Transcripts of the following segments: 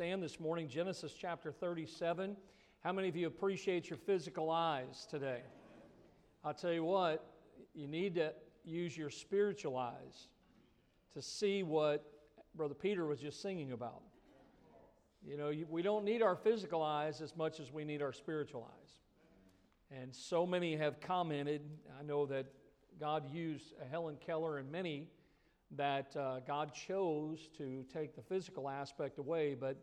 stand this morning, Genesis chapter 37. How many of you appreciate your physical eyes today? I'll tell you what, you need to use your spiritual eyes to see what Brother Peter was just singing about. You know, we don't need our physical eyes as much as we need our spiritual eyes. And so many have commented. I know that God used Helen Keller and many that uh, God chose to take the physical aspect away, but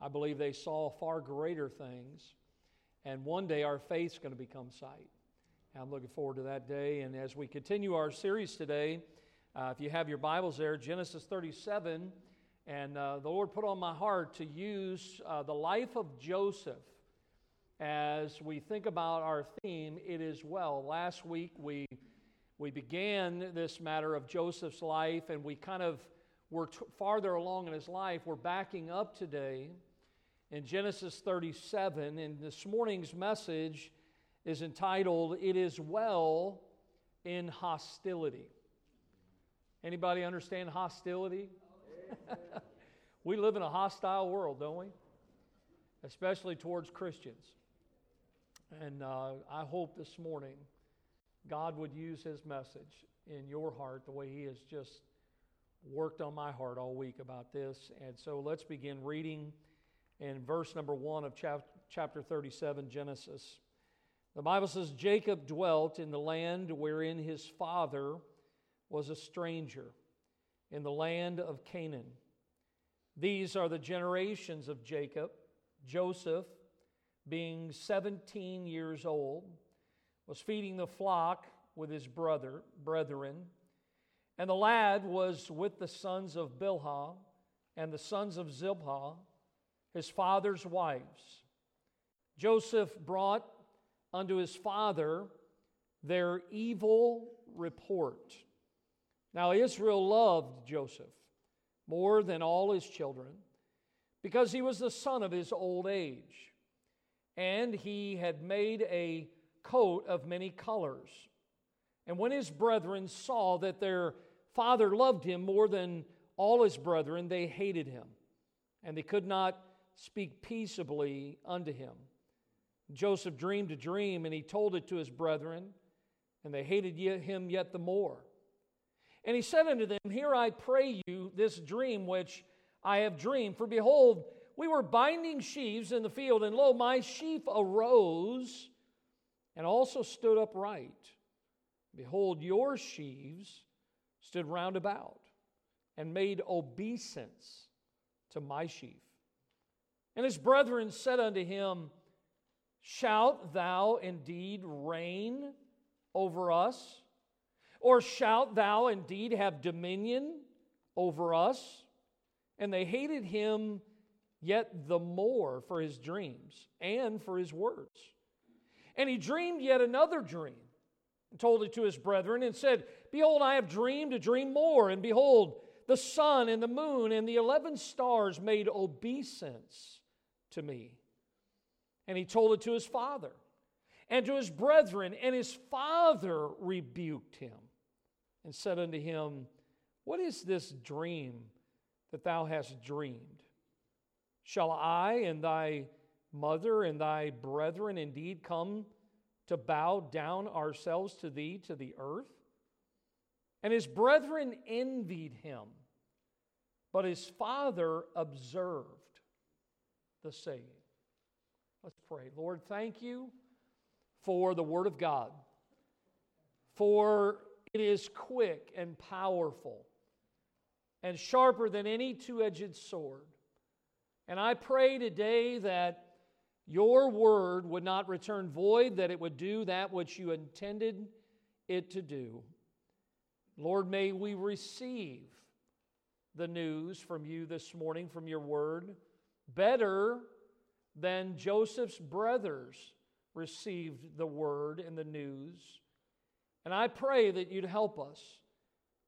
I believe they saw far greater things. And one day our faith's going to become sight. And I'm looking forward to that day. And as we continue our series today, uh, if you have your Bibles there, Genesis 37, and uh, the Lord put on my heart to use uh, the life of Joseph as we think about our theme, It Is Well. Last week we we began this matter of Joseph's life and we kind of were t- farther along in his life. We're backing up today in Genesis 37, and this morning's message is entitled It Is Well in Hostility. Anybody understand hostility? we live in a hostile world, don't we? Especially towards Christians. And uh, I hope this morning God would use his message in your heart the way he has just worked on my heart all week about this. And so let's begin reading in verse number one of chapter 37, Genesis. The Bible says Jacob dwelt in the land wherein his father was a stranger, in the land of Canaan. These are the generations of Jacob. Joseph, being 17 years old, was feeding the flock with his brother, brethren. And the lad was with the sons of Bilhah and the sons of Zilpah, his father's wives. Joseph brought unto his father their evil report. Now Israel loved Joseph more than all his children because he was the son of his old age, and he had made a coat of many colors. And when his brethren saw that their father loved him more than all his brethren, they hated him, and they could not speak peaceably unto him. Joseph dreamed a dream, and he told it to his brethren, and they hated him yet the more. And he said unto them, Hear I pray you this dream which I have dreamed. For behold, we were binding sheaves in the field, and lo, my sheaf arose and also stood upright. Behold, your sheaves stood round about and made obeisance to my sheaf. And his brethren said unto him, Shalt thou indeed reign over us? Or shalt thou indeed have dominion over us? And they hated him yet the more for his dreams and for his words. And he dreamed yet another dream and told it to his brethren and said, Behold, I have dreamed a dream more. And behold, the sun and the moon and the eleven stars made obeisance to me. And he told it to his father and to his brethren. And his father rebuked him and said unto him, What is this dream that thou hast dreamed? Shall I and thy mother and thy brethren indeed come to bow down ourselves to thee to the earth? And his brethren envied him, but his father observed the saying. Let's pray. Lord, thank you for the Word of God, for it is quick and powerful and sharper than any two edged sword. And I pray today that your word would not return void, that it would do that which you intended it to do. Lord, may we receive the news from you this morning, from your word, better than Joseph's brothers received the word and the news. And I pray that you'd help us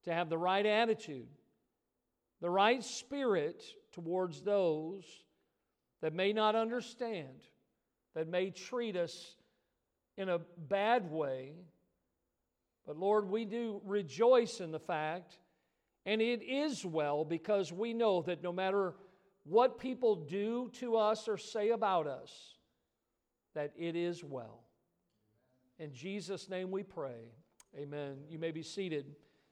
to have the right attitude, the right spirit towards those that may not understand, that may treat us in a bad way. But Lord, we do rejoice in the fact, and it is well because we know that no matter what people do to us or say about us, that it is well. In Jesus' name we pray. Amen. You may be seated.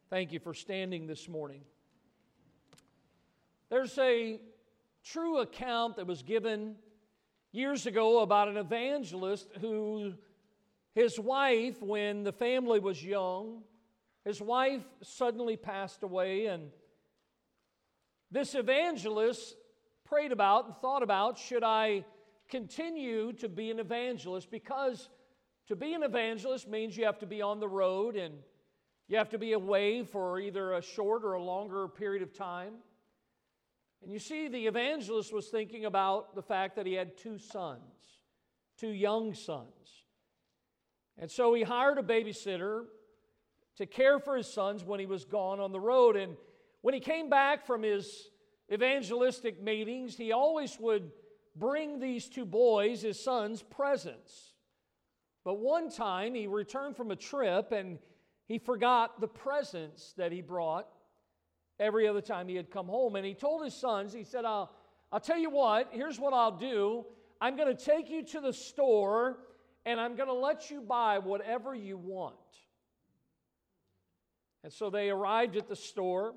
Thank you for standing this morning. There's a true account that was given years ago about an evangelist who, his wife, when the family was young, his wife suddenly passed away, and this evangelist prayed about and thought about should I continue to be an evangelist? Because to be an evangelist means you have to be on the road and you have to be away for either a short or a longer period of time. And you see, the evangelist was thinking about the fact that he had two sons, two young sons. And so he hired a babysitter to care for his sons when he was gone on the road. And when he came back from his evangelistic meetings, he always would bring these two boys, his sons, presents. But one time he returned from a trip and he forgot the presents that he brought every other time he had come home. And he told his sons, he said, I'll, I'll tell you what, here's what I'll do. I'm going to take you to the store and I'm going to let you buy whatever you want. And so they arrived at the store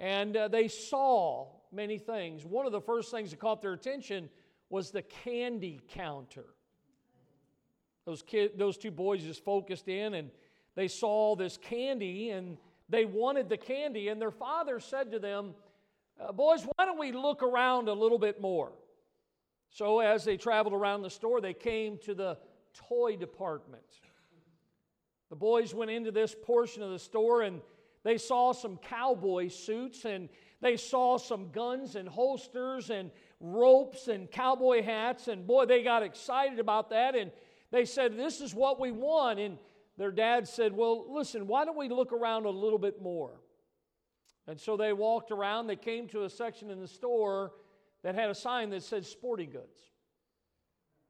and uh, they saw many things. One of the first things that caught their attention was the candy counter. Those, kid, those two boys just focused in and they saw this candy and they wanted the candy, and their father said to them, uh, Boys, why don't we look around a little bit more? So, as they traveled around the store, they came to the toy department. The boys went into this portion of the store and they saw some cowboy suits and they saw some guns and holsters and ropes and cowboy hats. And boy, they got excited about that. And they said, This is what we want. And their dad said, Well, listen, why don't we look around a little bit more? And so they walked around. They came to a section in the store that had a sign that said sporting goods.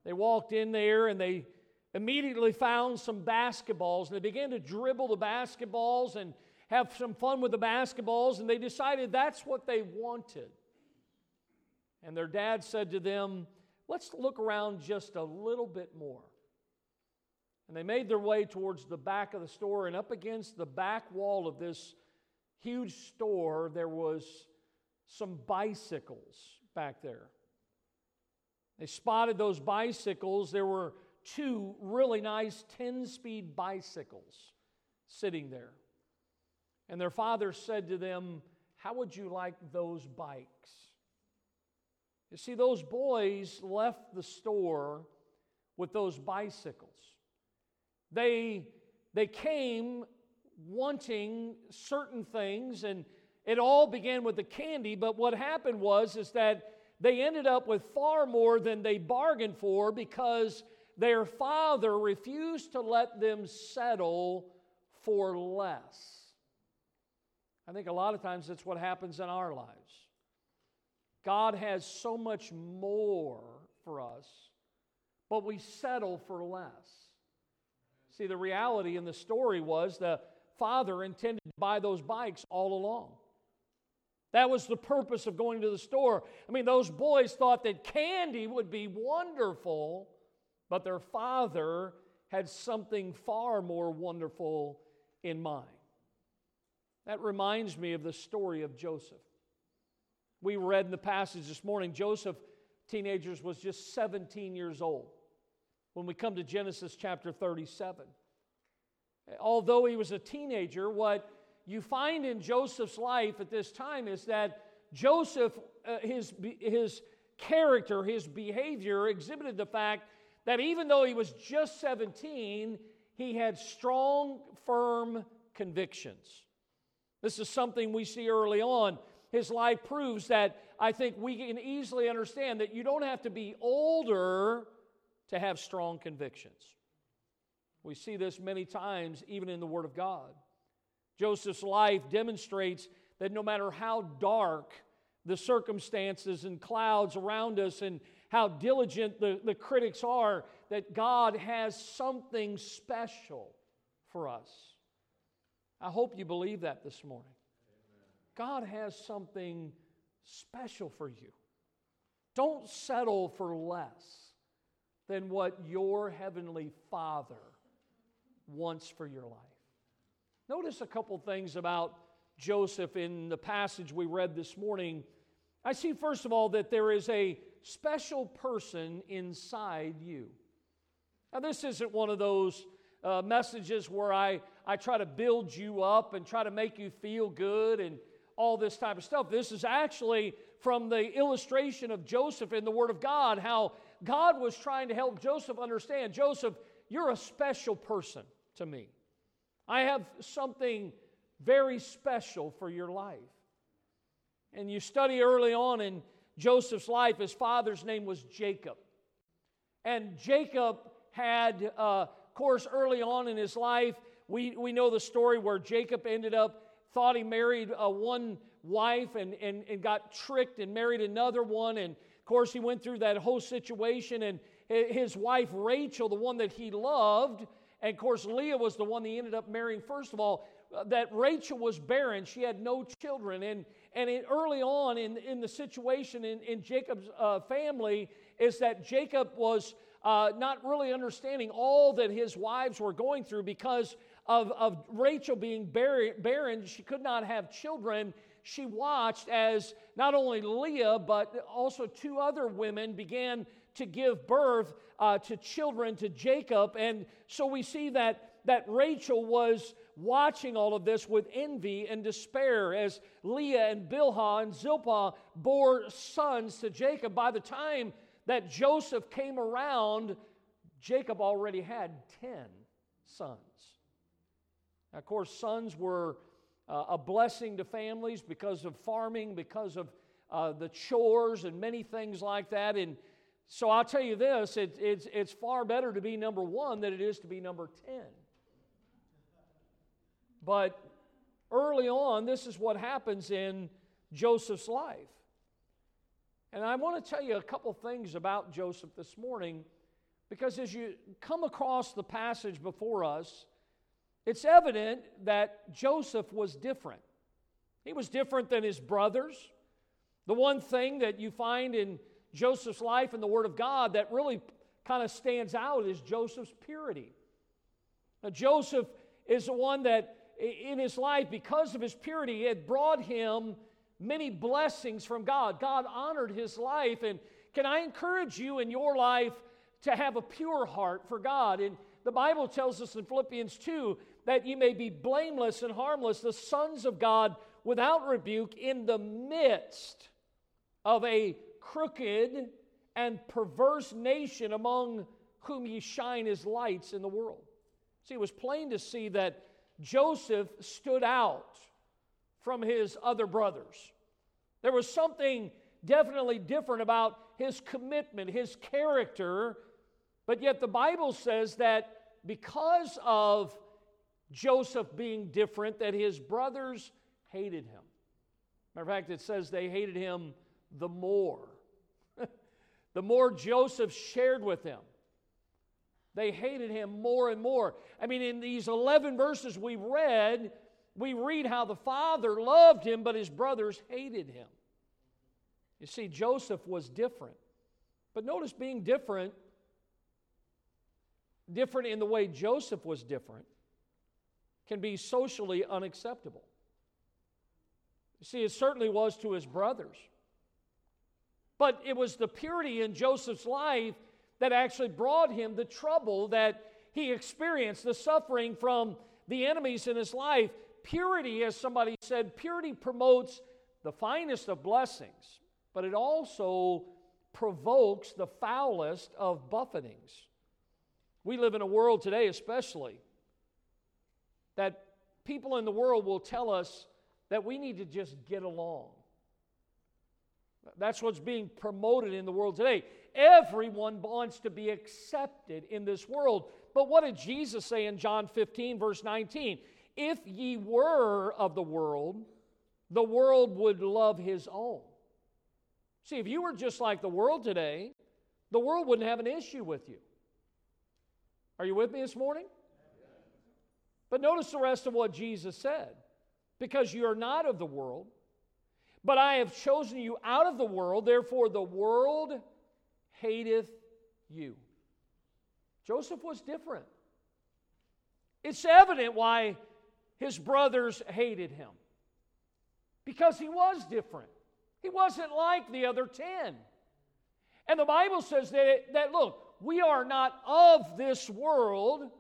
They walked in there and they immediately found some basketballs and they began to dribble the basketballs and have some fun with the basketballs and they decided that's what they wanted. And their dad said to them, Let's look around just a little bit more. And they made their way towards the back of the store, and up against the back wall of this huge store, there was some bicycles back there. They spotted those bicycles. There were two really nice 10 speed bicycles sitting there. And their father said to them, How would you like those bikes? You see, those boys left the store with those bicycles. They, they came wanting certain things, and it all began with the candy. But what happened was is that they ended up with far more than they bargained for because their father refused to let them settle for less. I think a lot of times that's what happens in our lives. God has so much more for us, but we settle for less. See, the reality in the story was the father intended to buy those bikes all along. That was the purpose of going to the store. I mean, those boys thought that candy would be wonderful, but their father had something far more wonderful in mind. That reminds me of the story of Joseph. We read in the passage this morning, Joseph, teenagers, was just 17 years old when we come to Genesis chapter 37. Although he was a teenager, what you find in Joseph's life at this time is that Joseph, uh, his, his character, his behavior exhibited the fact that even though he was just 17, he had strong, firm convictions. This is something we see early on. His life proves that I think we can easily understand that you don't have to be older to have strong convictions. We see this many times, even in the Word of God. Joseph's life demonstrates that no matter how dark the circumstances and clouds around us and how diligent the, the critics are, that God has something special for us. I hope you believe that this morning. God has something special for you. Don't settle for less than what your heavenly Father wants for your life. Notice a couple things about Joseph in the passage we read this morning. I see, first of all, that there is a special person inside you. Now, this isn't one of those uh, messages where I, I try to build you up and try to make you feel good and all this type of stuff. This is actually from the illustration of Joseph in the Word of God, how God was trying to help Joseph understand Joseph, you're a special person to me. I have something very special for your life. And you study early on in Joseph's life, his father's name was Jacob. And Jacob had, uh, of course, early on in his life, we, we know the story where Jacob ended up, thought he married uh, one wife and, and, and got tricked and married another one. And of course, he went through that whole situation. And his wife, Rachel, the one that he loved, and of course, Leah was the one he ended up marrying, first of all, uh, that Rachel was barren. She had no children. And, and early on in, in the situation in, in Jacob's uh, family, is that Jacob was uh, not really understanding all that his wives were going through because of, of Rachel being barren. She could not have children. She watched as not only Leah, but also two other women began to give birth uh, to children to Jacob. And so we see that, that Rachel was watching all of this with envy and despair as Leah and Bilhah and Zilpah bore sons to Jacob. By the time that Joseph came around, Jacob already had 10 sons. Now, of course, sons were uh, a blessing to families because of farming, because of uh, the chores, and many things like that. And so I'll tell you this it, it's, it's far better to be number one than it is to be number 10. But early on, this is what happens in Joseph's life. And I want to tell you a couple things about Joseph this morning because as you come across the passage before us, it's evident that Joseph was different. He was different than his brothers. The one thing that you find in Joseph's life in the Word of God that really kind of stands out is Joseph's purity. Now, Joseph is the one that in his life, because of his purity, it brought him many blessings from God. God honored his life. And can I encourage you in your life to have a pure heart for God? And the Bible tells us in Philippians 2 that you may be blameless and harmless, the sons of God without rebuke in the midst of a crooked and perverse nation among whom ye shine as lights in the world. See, it was plain to see that Joseph stood out from his other brothers. There was something definitely different about his commitment, his character, but yet the Bible says that because of Joseph being different, that his brothers hated him. Matter of fact, it says they hated him the more. The more Joseph shared with them, they hated him more and more. I mean, in these 11 verses we read, we read how the father loved him, but his brothers hated him. You see, Joseph was different. But notice being different, different in the way Joseph was different, can be socially unacceptable. You see, it certainly was to his brothers. But it was the purity in Joseph's life that actually brought him the trouble that he experienced, the suffering from the enemies in his life. Purity, as somebody said, purity promotes the finest of blessings, but it also provokes the foulest of buffetings. We live in a world today, especially, that people in the world will tell us that we need to just get along. That's what's being promoted in the world today. Everyone wants to be accepted in this world. But what did Jesus say in John 15, verse 19? If ye were of the world, the world would love his own. See, if you were just like the world today, the world wouldn't have an issue with you. Are you with me this morning? But notice the rest of what Jesus said. Because you're not of the world, But I have chosen you out of the world, therefore the world hateth you. Joseph was different. It's evident why his brothers hated him because he was different. He wasn't like the other 10. And the Bible says that, that look, we are not of this world.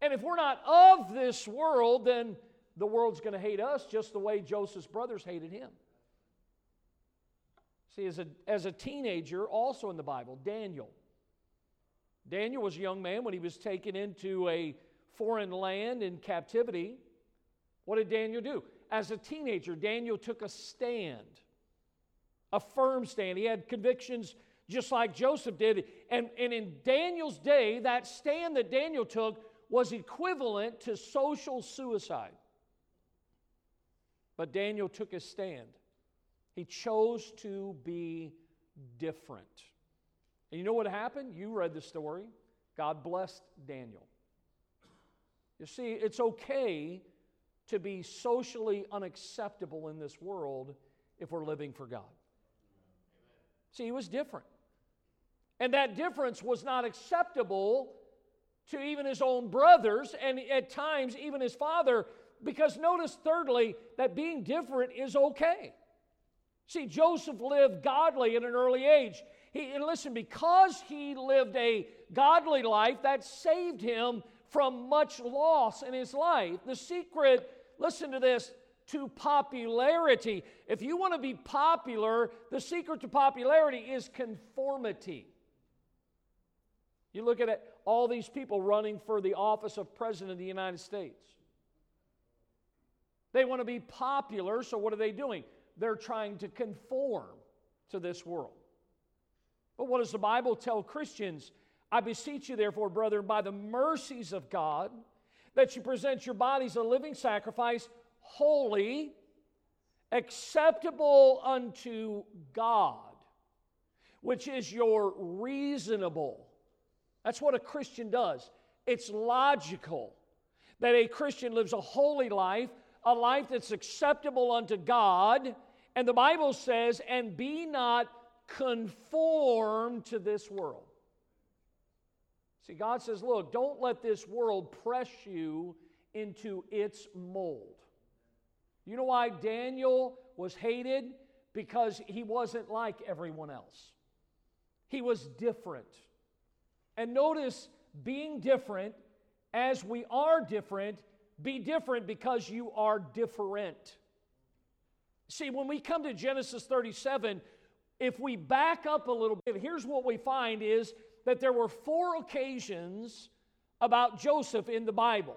And if we're not of this world, then the world's going to hate us just the way Joseph's brothers hated him. See, as a, as a teenager, also in the Bible, Daniel. Daniel was a young man when he was taken into a foreign land in captivity. What did Daniel do? As a teenager, Daniel took a stand, a firm stand. He had convictions just like Joseph did. And, and in Daniel's day, that stand that Daniel took was equivalent to social suicide. But Daniel took his stand. He chose to be different. And you know what happened? You read the story. God blessed Daniel. You see, it's okay to be socially unacceptable in this world if we're living for God. See, he was different. And that difference was not acceptable to even his own brothers and at times even his father, because notice, thirdly, that being different is okay. See, Joseph lived godly at an early age. He, and listen, because he lived a godly life, that saved him from much loss in his life. The secret, listen to this, to popularity. If you want to be popular, the secret to popularity is conformity. You look at all these people running for the office of President of the United States. They want to be popular, so what are they doing? They're trying to conform to this world. But what does the Bible tell Christians? I beseech you, therefore, brethren, by the mercies of God, that you present your bodies a living sacrifice, holy, acceptable unto God, which is your reasonable. That's what a Christian does. It's logical that a Christian lives a holy life a life that's acceptable unto God. And the Bible says, and be not conformed to this world. See, God says, look, don't let this world press you into its mold. You know why Daniel was hated? Because he wasn't like everyone else. He was different. And notice, being different, as we are different, be different because you are different. See, when we come to Genesis 37, if we back up a little bit, here's what we find is that there were four occasions about Joseph in the Bible.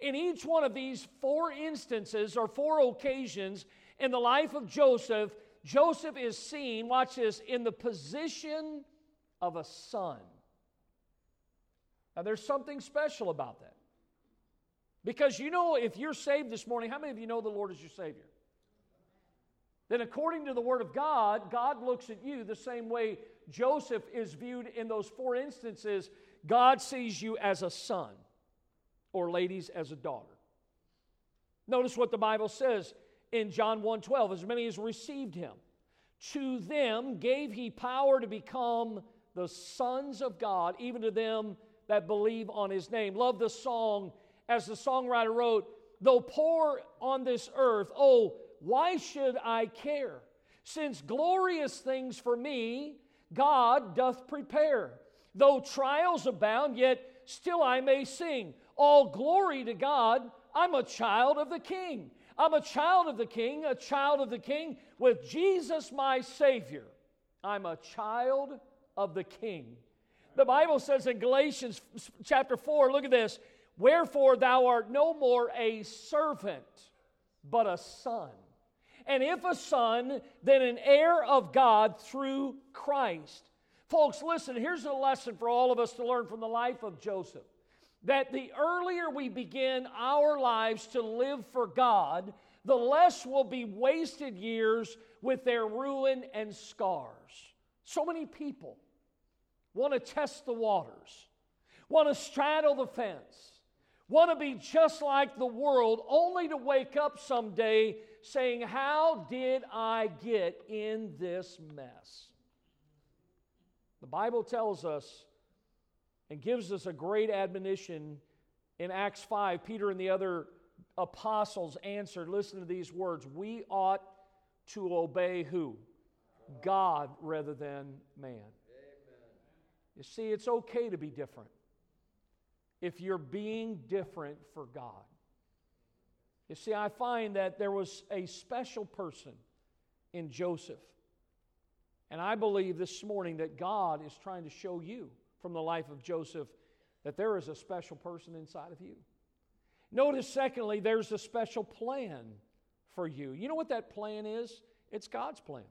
In each one of these four instances or four occasions in the life of Joseph, Joseph is seen, watch this, in the position of a son. Now, there's something special about that. Because you know, if you're saved this morning, how many of you know the Lord is your Savior? Then, according to the Word of God, God looks at you the same way Joseph is viewed in those four instances. God sees you as a son, or ladies, as a daughter. Notice what the Bible says in John 1 12 as many as received him to them gave he power to become the sons of God even to them that believe on his name love the song as the songwriter wrote, Though poor on this earth, oh, why should I care? Since glorious things for me God doth prepare. Though trials abound, yet still I may sing. All glory to God, I'm a child of the King. I'm a child of the King, a child of the King with Jesus my Savior. I'm a child of the King. The Bible says in Galatians chapter 4, look at this. Wherefore thou art no more a servant, but a son. And if a son, then an heir of God through Christ. Folks, listen, here's a lesson for all of us to learn from the life of Joseph. That the earlier we begin our lives to live for God, the less will be wasted years with their ruin and scars. So many people want to test the waters, want to straddle the fence, want to be just like the world, only to wake up someday saying, How did I get in this mess? The Bible tells us and gives us a great admonition in Acts 5. Peter and the other apostles answered, listen to these words, we ought to obey who? God rather than man. Amen. You see, it's okay to be different if you're being different for God. You see, I find that there was a special person in Joseph. And I believe this morning that God is trying to show you from the life of Joseph that there is a special person inside of you. Notice, secondly, there's a special plan for you. You know what that plan is? It's God's plan.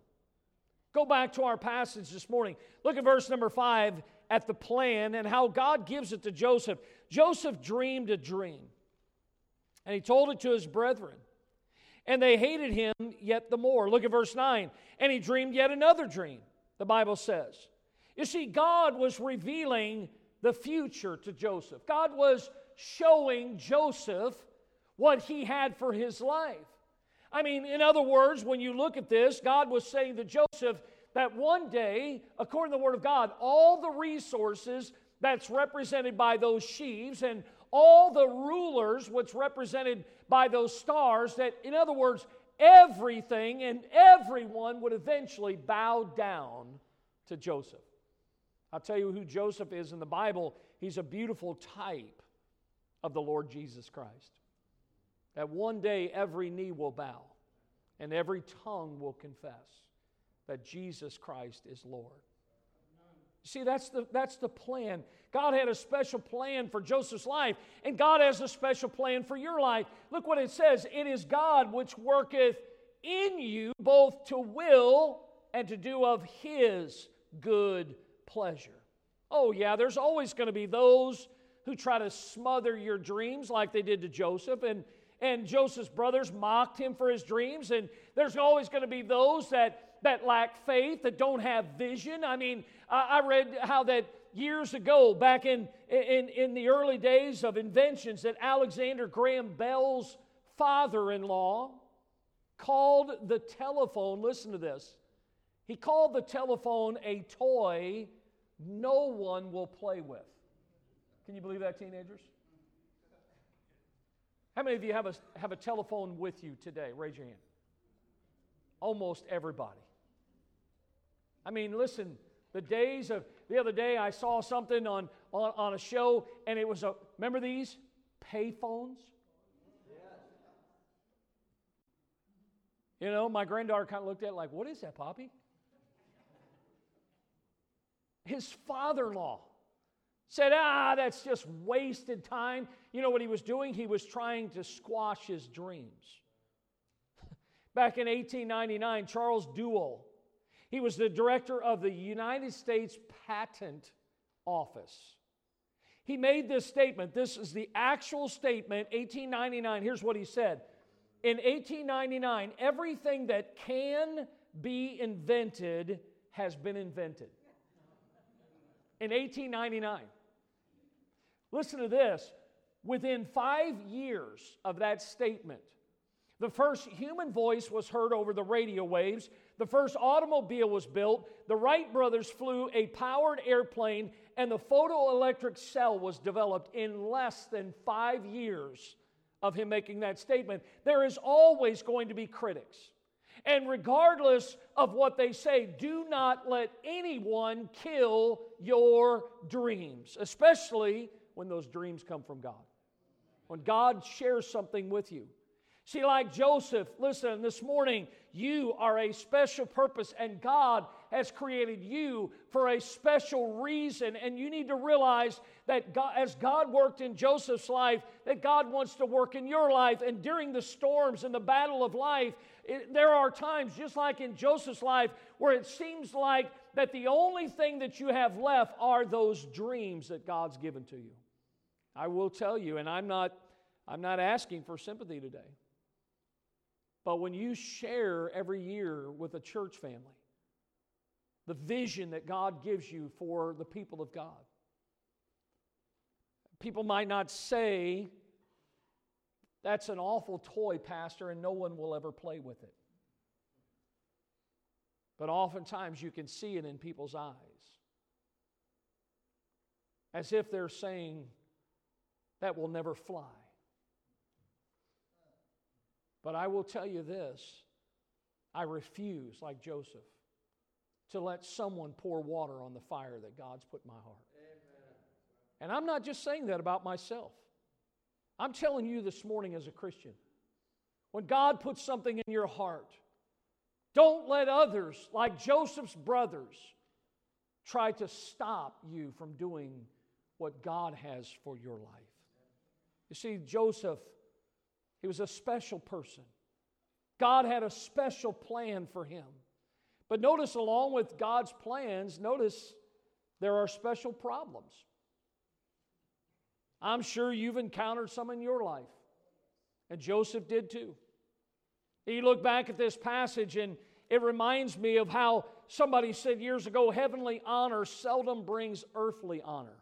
Go back to our passage this morning. Look at verse number five at the plan and how God gives it to Joseph. Joseph dreamed a dream, and he told it to his brethren. And they hated him yet the more. Look at verse 9. And he dreamed yet another dream, the Bible says. You see, God was revealing the future to Joseph. God was showing Joseph what he had for his life. I mean, in other words, when you look at this, God was saying to Joseph that one day, according to the Word of God, all the resources that's represented by those sheaves and all the rulers, what's represented by those stars, that in other words, everything and everyone would eventually bow down to Joseph. I'll tell you who Joseph is in the Bible. He's a beautiful type of the Lord Jesus Christ. That one day every knee will bow and every tongue will confess that Jesus Christ is Lord. See, that's the, that's the plan. God had a special plan for Joseph's life, and God has a special plan for your life. Look what it says it is God which worketh in you both to will and to do of his good pleasure. Oh, yeah, there's always going to be those who try to smother your dreams like they did to Joseph. And, and Joseph's brothers mocked him for his dreams. And there's always going to be those that, that lack faith, that don't have vision. I mean, I, read how that years ago, back in, in, in the early days of inventions, that Alexander Graham Bell's father in law called the telephone, listen to this, he called the telephone a toy no one will play with. Can you believe that, teenagers? How many of you have a, have a telephone with you today? Raise your hand. Almost everybody. I mean, listen, the days of the other day, I saw something on, on, on a show, and it was a, remember these? Payphones? You know, my granddaughter kind of looked at it like, what is that, Poppy? His father in law said, ah, that's just wasted time. You know what he was doing? He was trying to squash his dreams. Back in 1899, Charles Duell, he was the director of the United States Patent Office. He made this statement. This is the actual statement, 1899. Here's what he said In 1899, everything that can be invented has been invented in 1899. Listen to this. Within five years of that statement, the first human voice was heard over the radio waves. The first automobile was built. The Wright brothers flew a powered airplane, and the photoelectric cell was developed in less than five years of him making that statement. There is always going to be critics. And regardless of what they say, do not let anyone kill your dreams, especially when those dreams come from God. When God shares something with you. See, like Joseph, listen, this morning, you are a special purpose, and God has created you for a special reason. And you need to realize that God, as God worked in Joseph's life, that God wants to work in your life. And during the storms and the battle of life, it, there are times, just like in Joseph's life, where it seems like that the only thing that you have left are those dreams that God's given to you. I will tell you, and I'm not, I'm not asking for sympathy today. But when you share every year with a church family, the vision that God gives you for the people of God, people might not say That's an awful toy, Pastor, and no one will ever play with it. But oftentimes you can see it in people's eyes. As if they're saying, that will never fly. But I will tell you this I refuse, like Joseph, to let someone pour water on the fire that God's put in my heart. Amen. And I'm not just saying that about myself. I'm telling you this morning as a Christian when God puts something in your heart, don't let others, like Joseph's brothers, try to stop you from doing what God has for your life. You see, Joseph, he was a special person. God had a special plan for him. But notice, along with God's plans, notice there are special problems. I'm sure you've encountered some in your life, and Joseph did too. You look back at this passage, and it reminds me of how somebody said years ago heavenly honor seldom brings earthly honor.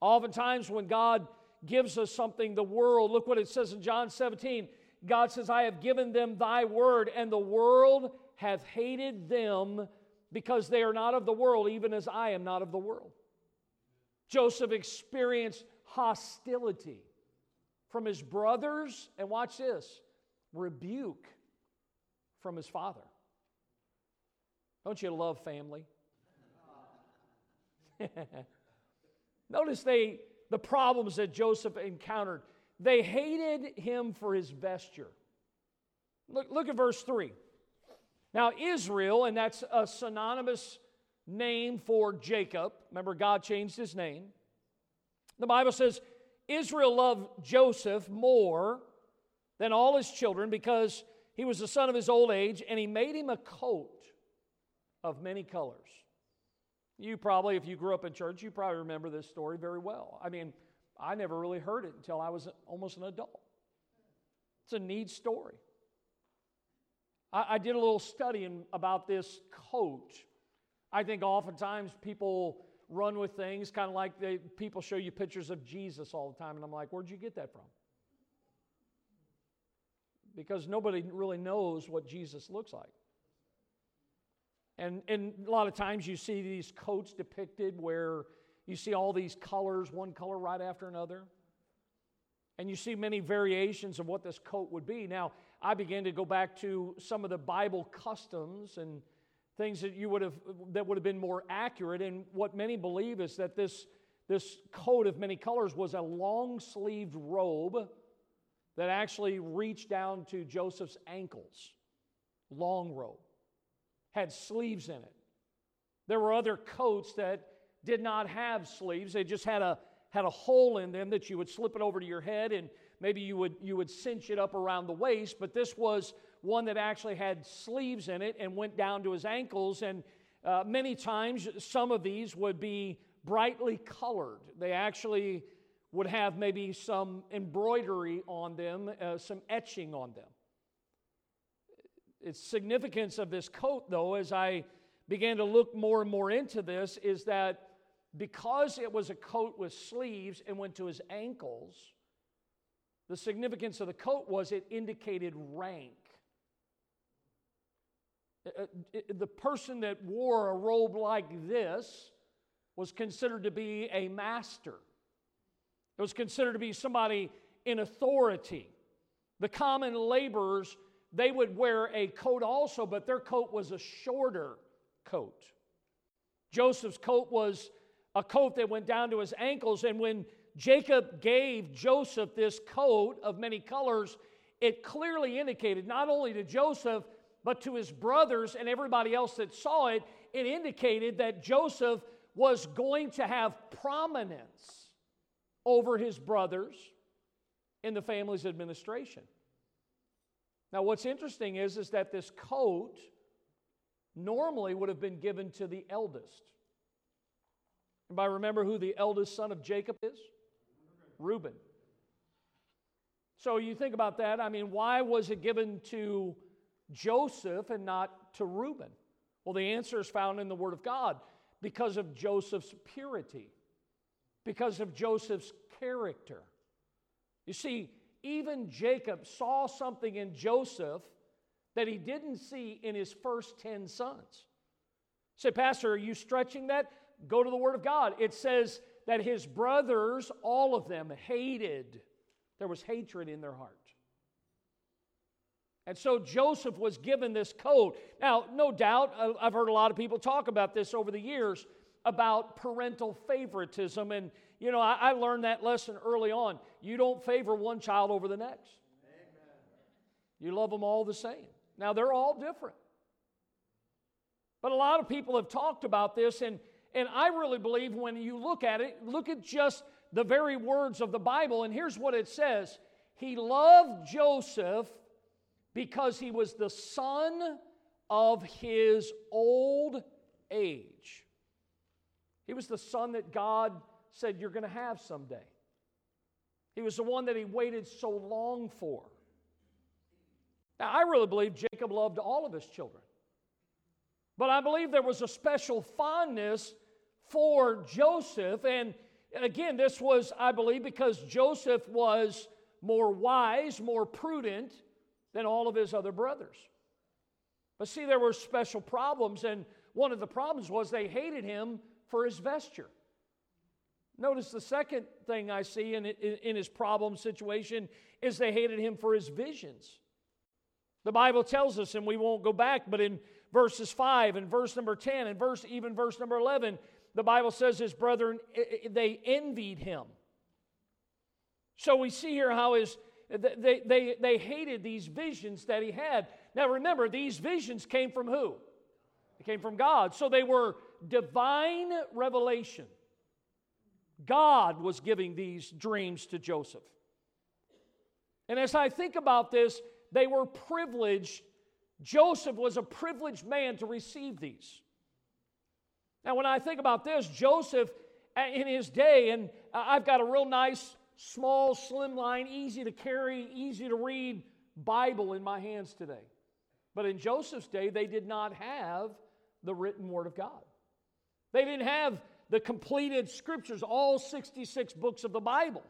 Oftentimes, when God gives us something, the world, look what it says in John 17 God says, I have given them thy word, and the world hath hated them because they are not of the world, even as I am not of the world. Joseph experienced hostility from his brothers, and watch this rebuke from his father. Don't you love family? Notice they the problems that Joseph encountered. They hated him for his vesture. Look, look at verse 3. Now, Israel, and that's a synonymous name for Jacob. Remember, God changed his name. The Bible says Israel loved Joseph more than all his children because he was the son of his old age, and he made him a coat of many colors. You probably, if you grew up in church, you probably remember this story very well. I mean, I never really heard it until I was almost an adult. It's a neat story. I, I did a little studying about this coat. I think oftentimes people run with things kind of like they, people show you pictures of Jesus all the time, and I'm like, where'd you get that from? Because nobody really knows what Jesus looks like. And, and a lot of times you see these coats depicted where you see all these colors, one color right after another. And you see many variations of what this coat would be. Now, I began to go back to some of the Bible customs and things that you would have that would have been more accurate. And what many believe is that this, this coat of many colors was a long-sleeved robe that actually reached down to Joseph's ankles. Long robe had sleeves in it. There were other coats that did not have sleeves. They just had a had a hole in them that you would slip it over to your head and maybe you would you would cinch it up around the waist, but this was one that actually had sleeves in it and went down to his ankles and uh, many times some of these would be brightly colored. They actually would have maybe some embroidery on them, uh, some etching on them. Its significance of this coat, though, as I began to look more and more into this, is that because it was a coat with sleeves and went to his ankles, the significance of the coat was it indicated rank. Uh, uh, the person that wore a robe like this was considered to be a master. It was considered to be somebody in authority. The common laborers they would wear a coat also, but their coat was a shorter coat. Joseph's coat was a coat that went down to his ankles, and when Jacob gave Joseph this coat of many colors, it clearly indicated not only to Joseph, but to his brothers and everybody else that saw it, it indicated that Joseph was going to have prominence over his brothers in the family's administration. Now, what's interesting is, is that this coat normally would have been given to the eldest. Anybody remember who the eldest son of Jacob is? Reuben. So you think about that. I mean, why was it given to Joseph and not to Reuben? Well, the answer is found in the Word of God because of Joseph's purity, because of Joseph's character. You see, even Jacob saw something in Joseph that he didn't see in his first 10 sons. Say, Pastor, are you stretching that? Go to the Word of God. It says that his brothers, all of them, hated. There was hatred in their heart. And so Joseph was given this code. Now, no doubt, uh, I've heard a lot of people talk about this over the years about parental favoritism. And, you know, I, I learned that lesson early on. You don't favor one child over the next, Amen. you love them all the same. Now, they're all different. But a lot of people have talked about this, and, and I really believe when you look at it, look at just the very words of the Bible, and here's what it says He loved Joseph because he was the son of his old age. He was the son that God said, You're going to have someday. He was the one that he waited so long for. Now, I really believe Jacob loved all of his children. But I believe there was a special fondness for Joseph. And again, this was, I believe, because Joseph was more wise, more prudent than all of his other brothers. But see, there were special problems, and one of the problems was they hated him for his vesture. Notice the second thing I see in, in, his problem situation is they hated him for his visions. The Bible tells us, and we won't go back, but in verses 5 and verse number 10 and verse even verse number 11, the Bible says his brethren, eh, eh, they envied him. So we see here how his, they, they, they hated these visions that he had. Now remember, these visions came from who? They came from God. So they were divine revelation. God was giving these dreams to Joseph. And as I think about this, they were privileged. Joseph was a privileged man to receive these. Now, when I think about this, Joseph uh, in his day, and I've got a real nice, small, slimline, easy to carry, easy to read Bible in my hands today. But in Joseph's day, they did not have the written Word of God. They didn't have the completed scriptures, all 66 books of the Bible.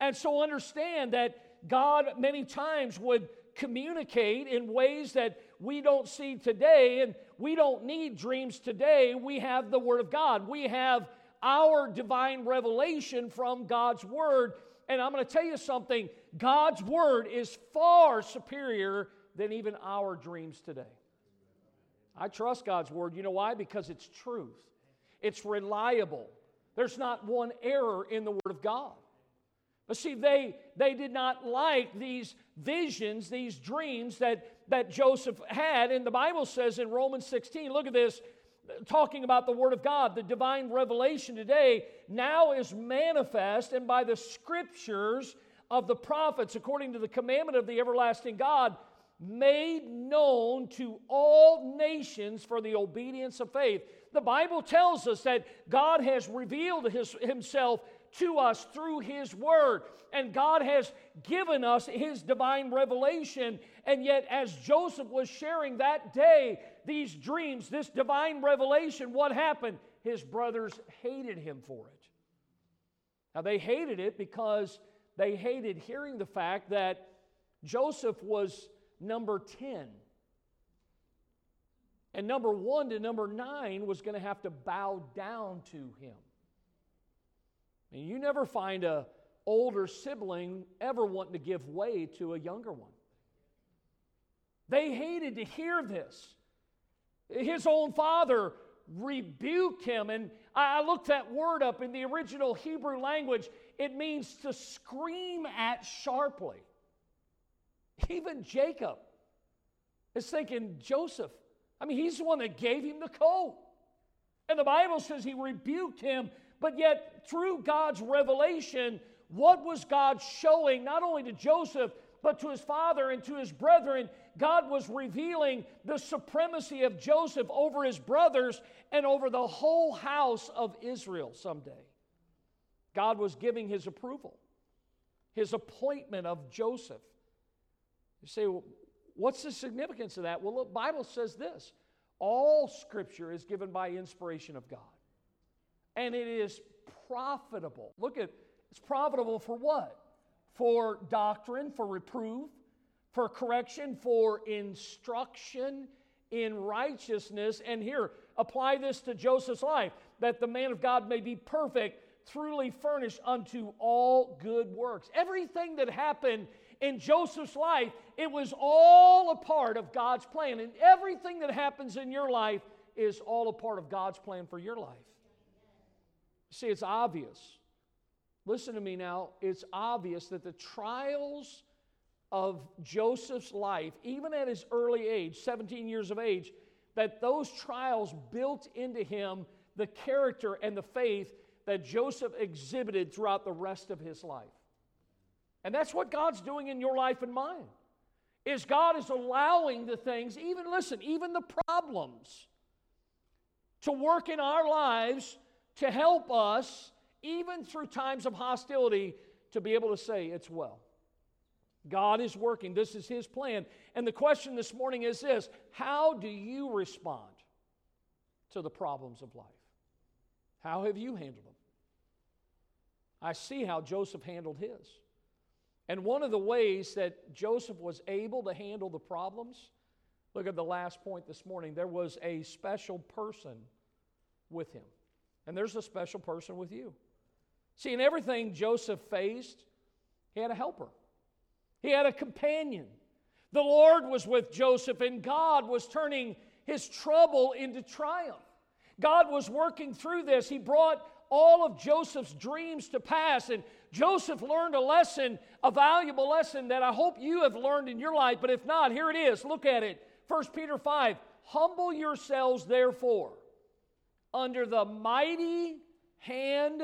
And so understand that God many times would communicate in ways that we don't see today, and we don't need dreams today. We have the Word of God. We have our divine revelation from God's Word. And I'm going to tell you something God's Word is far superior than even our dreams today. I trust God's Word. You know why? Because it's truth, it's reliable. There's not one error in the Word of God. But see, they, they did not like these visions, these dreams that, that Joseph had. And the Bible says in Romans 16, look at this, talking about the Word of God, the divine revelation today now is manifest, and by the scriptures of the prophets, according to the commandment of the everlasting God, made known to all nations for the obedience of faith. The Bible tells us that God has revealed his, Himself to us through His Word. And God has given us His divine revelation. And yet, as Joseph was sharing that day these dreams, this divine revelation, what happened? His brothers hated him for it. Now, they hated it because they hated hearing the fact that Joseph was number 10. And number one to number nine was going to have to bow down to him. And you never find a older sibling ever wanting to give way to a younger one. They hated to hear this. His own father rebuked him. And I looked that word up in the original Hebrew language. It means to scream at sharply. Even Jacob is thinking, Joseph, I mean, he's the one that gave him the coat. And the Bible says he rebuked him but yet, through God's revelation, what was God showing not only to Joseph, but to his father and to his brethren? God was revealing the supremacy of Joseph over his brothers and over the whole house of Israel someday. God was giving his approval, his appointment of Joseph. You say, well, what's the significance of that? Well, the Bible says this all scripture is given by inspiration of God and it is profitable. Look at it's profitable for what? for doctrine, for reproof, for correction, for instruction in righteousness. And here, apply this to Joseph's life that the man of God may be perfect, truly furnished unto all good works. Everything that happened in Joseph's life, it was all a part of God's plan. And everything that happens in your life is all a part of God's plan for your life. See, it's obvious. Listen to me now. It's obvious that the trials of Joseph's life, even at his early age, 17 years of age, that those trials built into him the character and the faith that Joseph exhibited throughout the rest of his life. And that's what God's doing in your life and mine. Is God is allowing the things, even listen, even the problems to work in our lives to help us even through times of hostility to be able to say it's well. God is working. This is His plan. And the question this morning is this How do you respond to the problems of life? How have you handled them? I see how Joseph handled his. And one of the ways that Joseph was able to handle the problems, look at the last point this morning, there was a special person with him. And there's a special person with you. See, in everything Joseph faced, he had a helper. He had a companion. The Lord was with Joseph, and God was turning his trouble into triumph. God was working through this. He brought all of Joseph's dreams to pass, and Joseph learned a lesson, a valuable lesson that I hope you have learned in your life. But if not, here it is. Look at it. 1 Peter 5 Humble yourselves, therefore, under the mighty hand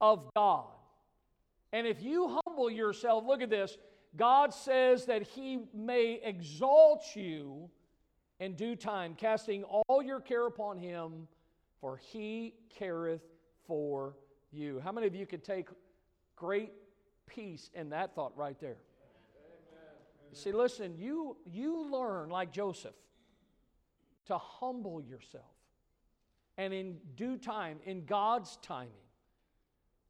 of God. And if you humble yourself, look at this God says that He may exalt you in due time, casting all your care upon Him, for He careth for you. How many of you could take great peace in that thought right there? See, listen, you, you learn like Joseph to humble yourself. And in due time, in God's timing,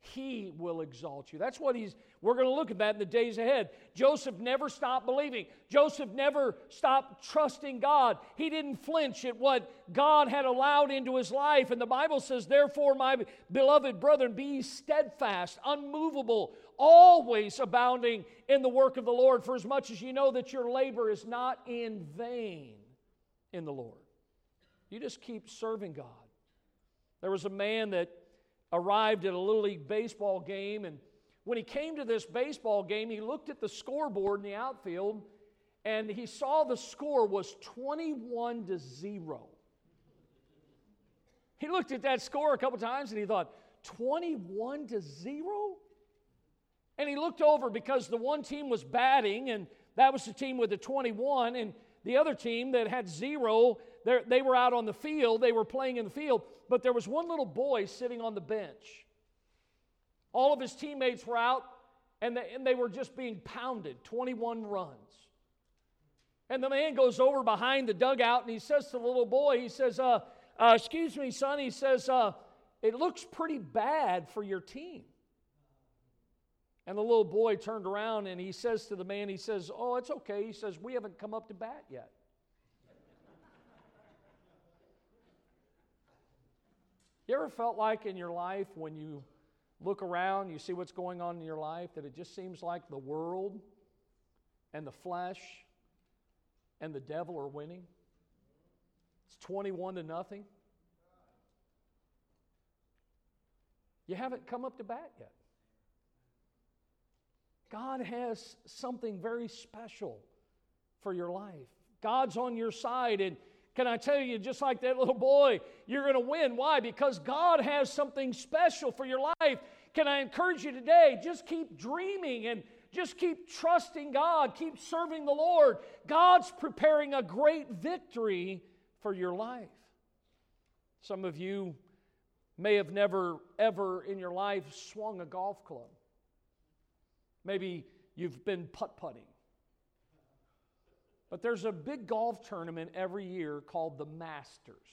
he will exalt you. That's what he's, we're going to look at that in the days ahead. Joseph never stopped believing. Joseph never stopped trusting God. He didn't flinch at what God had allowed into his life. And the Bible says, Therefore, my beloved brethren, be steadfast, unmovable, always abounding in the work of the Lord, for as much as you know that your labor is not in vain in the Lord. You just keep serving God. There was a man that arrived at a Little League baseball game. And when he came to this baseball game, he looked at the scoreboard in the outfield and he saw the score was 21 to 0. He looked at that score a couple times and he thought, 21 to 0? And he looked over because the one team was batting, and that was the team with the 21, and the other team that had zero they were out on the field, they were playing in the field, but there was one little boy sitting on the bench. All of his teammates were out, and they, and they were just being pounded 21 runs. And the man goes over behind the dugout and he says to the little boy, he says, uh, uh, Excuse me, son, he says, uh, It looks pretty bad for your team. And the little boy turned around and he says to the man, He says, Oh, it's okay. He says, We haven't come up to bat yet. You ever felt like in your life when you look around, you see what's going on in your life, that it just seems like the world and the flesh and the devil are winning? It's 21 to nothing. You haven't come up to bat yet. God has something very special for your life. God's on your side, and can I tell you, just like that little boy, you're going to win. Why? Because God has something special for your life. Can I encourage you today? Just keep dreaming and just keep trusting God, keep serving the Lord. God's preparing a great victory for your life. Some of you may have never, ever in your life swung a golf club. Maybe you've been putt putting. But there's a big golf tournament every year called the Masters.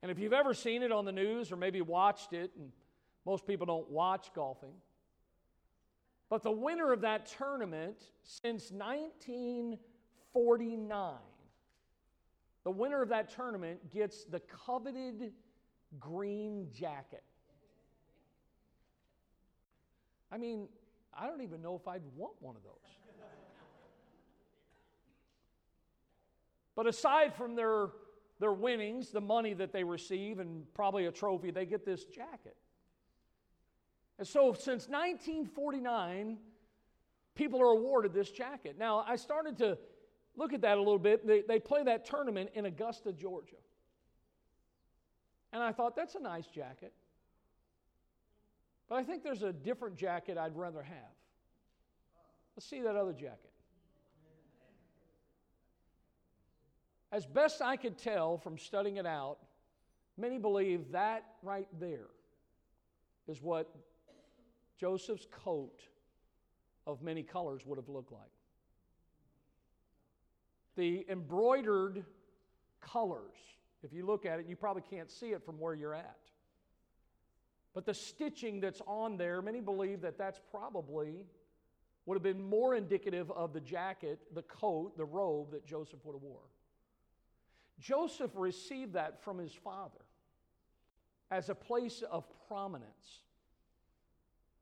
And if you've ever seen it on the news or maybe watched it, and most people don't watch golfing, But the winner of that tournament since 1949, the winner of that tournament gets the coveted green jacket. I mean, I don't even know if I'd want one of those. But aside from their, their winnings, the money that they receive, and probably a trophy, they get this jacket. And so since 1949, people are awarded this jacket. Now, I started to look at that a little bit. They, they play that tournament in Augusta, Georgia. And I thought, that's a nice jacket. But I think there's a different jacket I'd rather have. Let's see that other jacket. As best I could tell from studying it out, many believe that right there is what Joseph's coat of many colors would have looked like. The embroidered colors, if you look at it, you probably can't see it from where you're at. But the stitching that's on there, many believe that that's probably would have been more indicative of the jacket, the coat, the robe that Joseph would have wore. Joseph received that from his father as a place of prominence.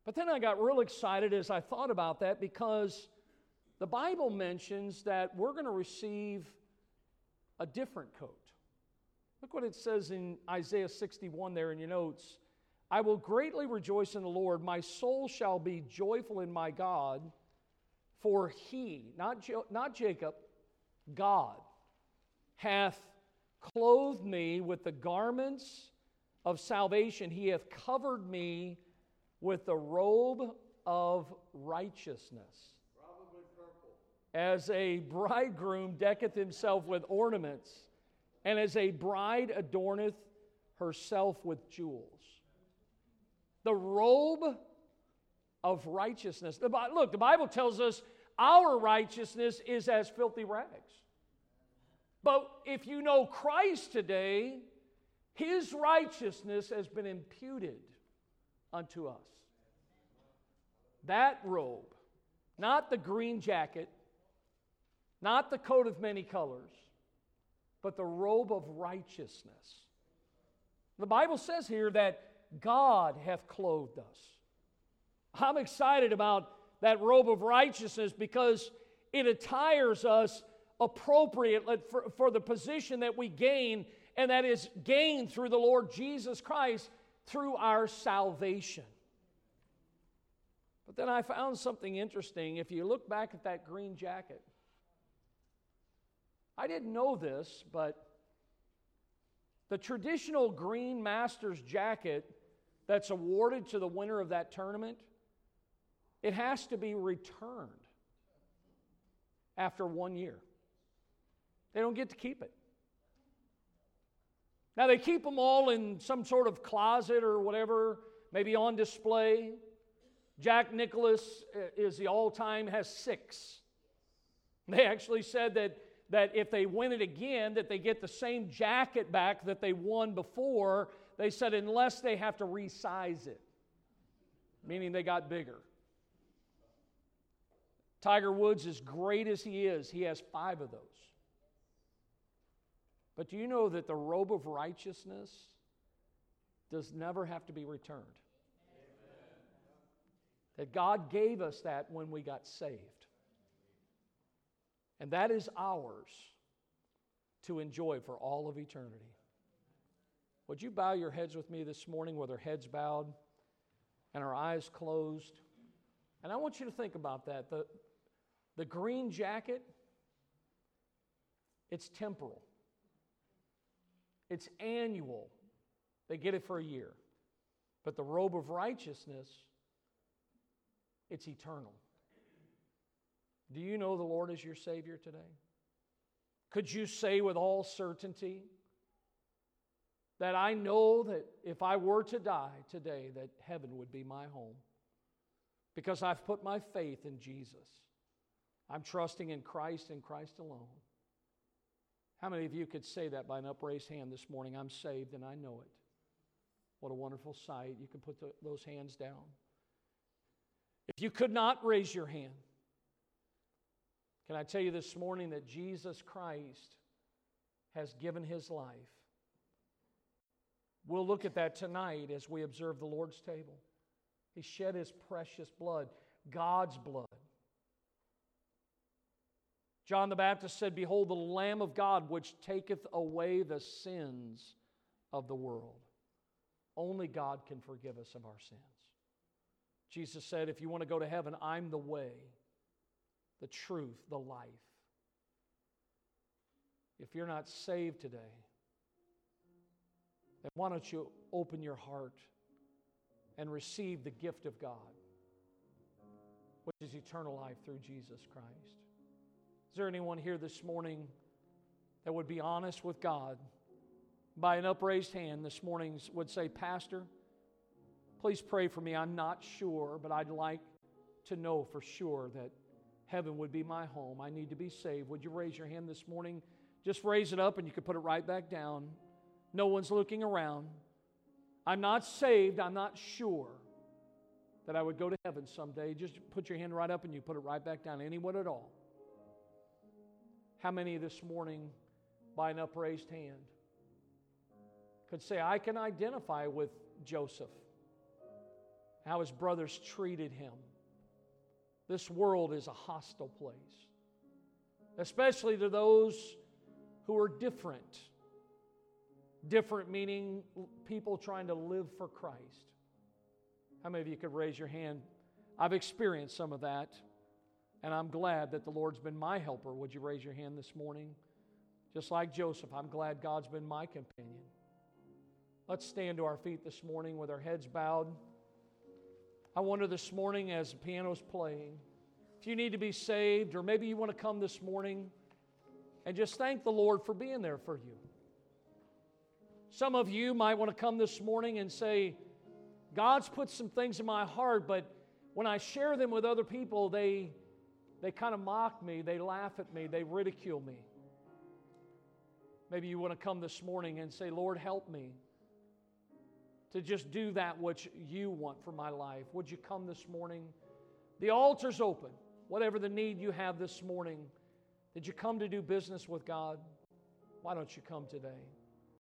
But then I got real excited as I thought about that because the Bible mentions that we're going to receive a different coat. Look what it says in Isaiah 61 there in your notes. I will greatly rejoice in the Lord. My soul shall be joyful in my God, for he, not, jo- not Jacob, God, hath clothed me with the garments of salvation. He hath covered me with the robe of righteousness. As a bridegroom decketh himself with ornaments, and as a bride adorneth herself with jewels. The robe of righteousness. The, look, the Bible tells us our righteousness is as filthy rags. But if you know Christ today, his righteousness has been imputed unto us. That robe, not the green jacket, not the coat of many colors, but the robe of righteousness. The Bible says here that God hath clothed us. I'm excited about that robe of righteousness because it attires us appropriately for, for the position that we gain, and that is gained through the Lord Jesus Christ through our salvation. But then I found something interesting. If you look back at that green jacket, I didn't know this, but the traditional green master's jacket that's awarded to the winner of that tournament, it has to be returned after one year. They don't get to keep it. Now, they keep them all in some sort of closet or whatever, maybe on display. Jack Nicklaus uh, is the all time, has six. They actually said that, that if they win it again, that they get the same jacket back that they won before. They said unless they have to resize it, meaning they got bigger. Tiger Woods, as great as he is, he has five of those. But do you know that the robe of righteousness does never have to be returned? That God gave us that when we got saved. And that is ours to enjoy for all of eternity. Would you bow your heads with me this morning with our heads bowed and our eyes closed? And I want you to think about that. The, the green jacket, it's temporal, it's annual. They get it for a year. But the robe of righteousness, it's eternal. Do you know the Lord is your Savior today? Could you say with all certainty that I know that if I were to die today, that heaven would be my home? Because I've put my faith in Jesus. I'm trusting in Christ and Christ alone. How many of you could say that by an upraised hand this morning? I'm saved and I know it. What a wonderful sight. You can put the, those hands down. If you could not raise your hand, can I tell you this morning that Jesus Christ has given his life? We'll look at that tonight as we observe the Lord's table. He shed his precious blood, God's blood. John the Baptist said, Behold, the Lamb of God, which taketh away the sins of the world. Only God can forgive us of our sins. Jesus said, If you want to go to heaven, I'm the way, the truth, the life. If you're not saved today, then why don't you open your heart and receive the gift of God, which is eternal life through Jesus Christ? Is there anyone here this morning that would be honest with God? By an upraised hand this morning would say, Pastor, please pray for me. I'm not sure, but I'd like to know for sure that heaven would be my home. I need to be saved. Would you raise your hand this morning? Just raise it up and you can put it right back down. No one's looking around. I'm not saved. I'm not sure that I would go to heaven someday. Just put your hand right up and you put it right back down. Anyone at all? How many this morning, by an upraised hand, could say, I can identify with Joseph, how his brothers treated him? This world is a hostile place, especially to those who are different. Different meaning people trying to live for Christ. How many of you could raise your hand? I've experienced some of that, and I'm glad that the Lord's been my helper. Would you raise your hand this morning? Just like Joseph, I'm glad God's been my companion. Let's stand to our feet this morning with our heads bowed. I wonder this morning as the piano's playing, if you need to be saved, or maybe you want to come this morning and just thank the Lord for being there for you. Some of you might want to come this morning and say, God's put some things in my heart, but when I share them with other people, they, they kind of mock me, they laugh at me, they ridicule me. Maybe you want to come this morning and say, Lord, help me to just do that which you want for my life. Would you come this morning? The altar's open. Whatever the need you have this morning, did you come to do business with God? Why don't you come today?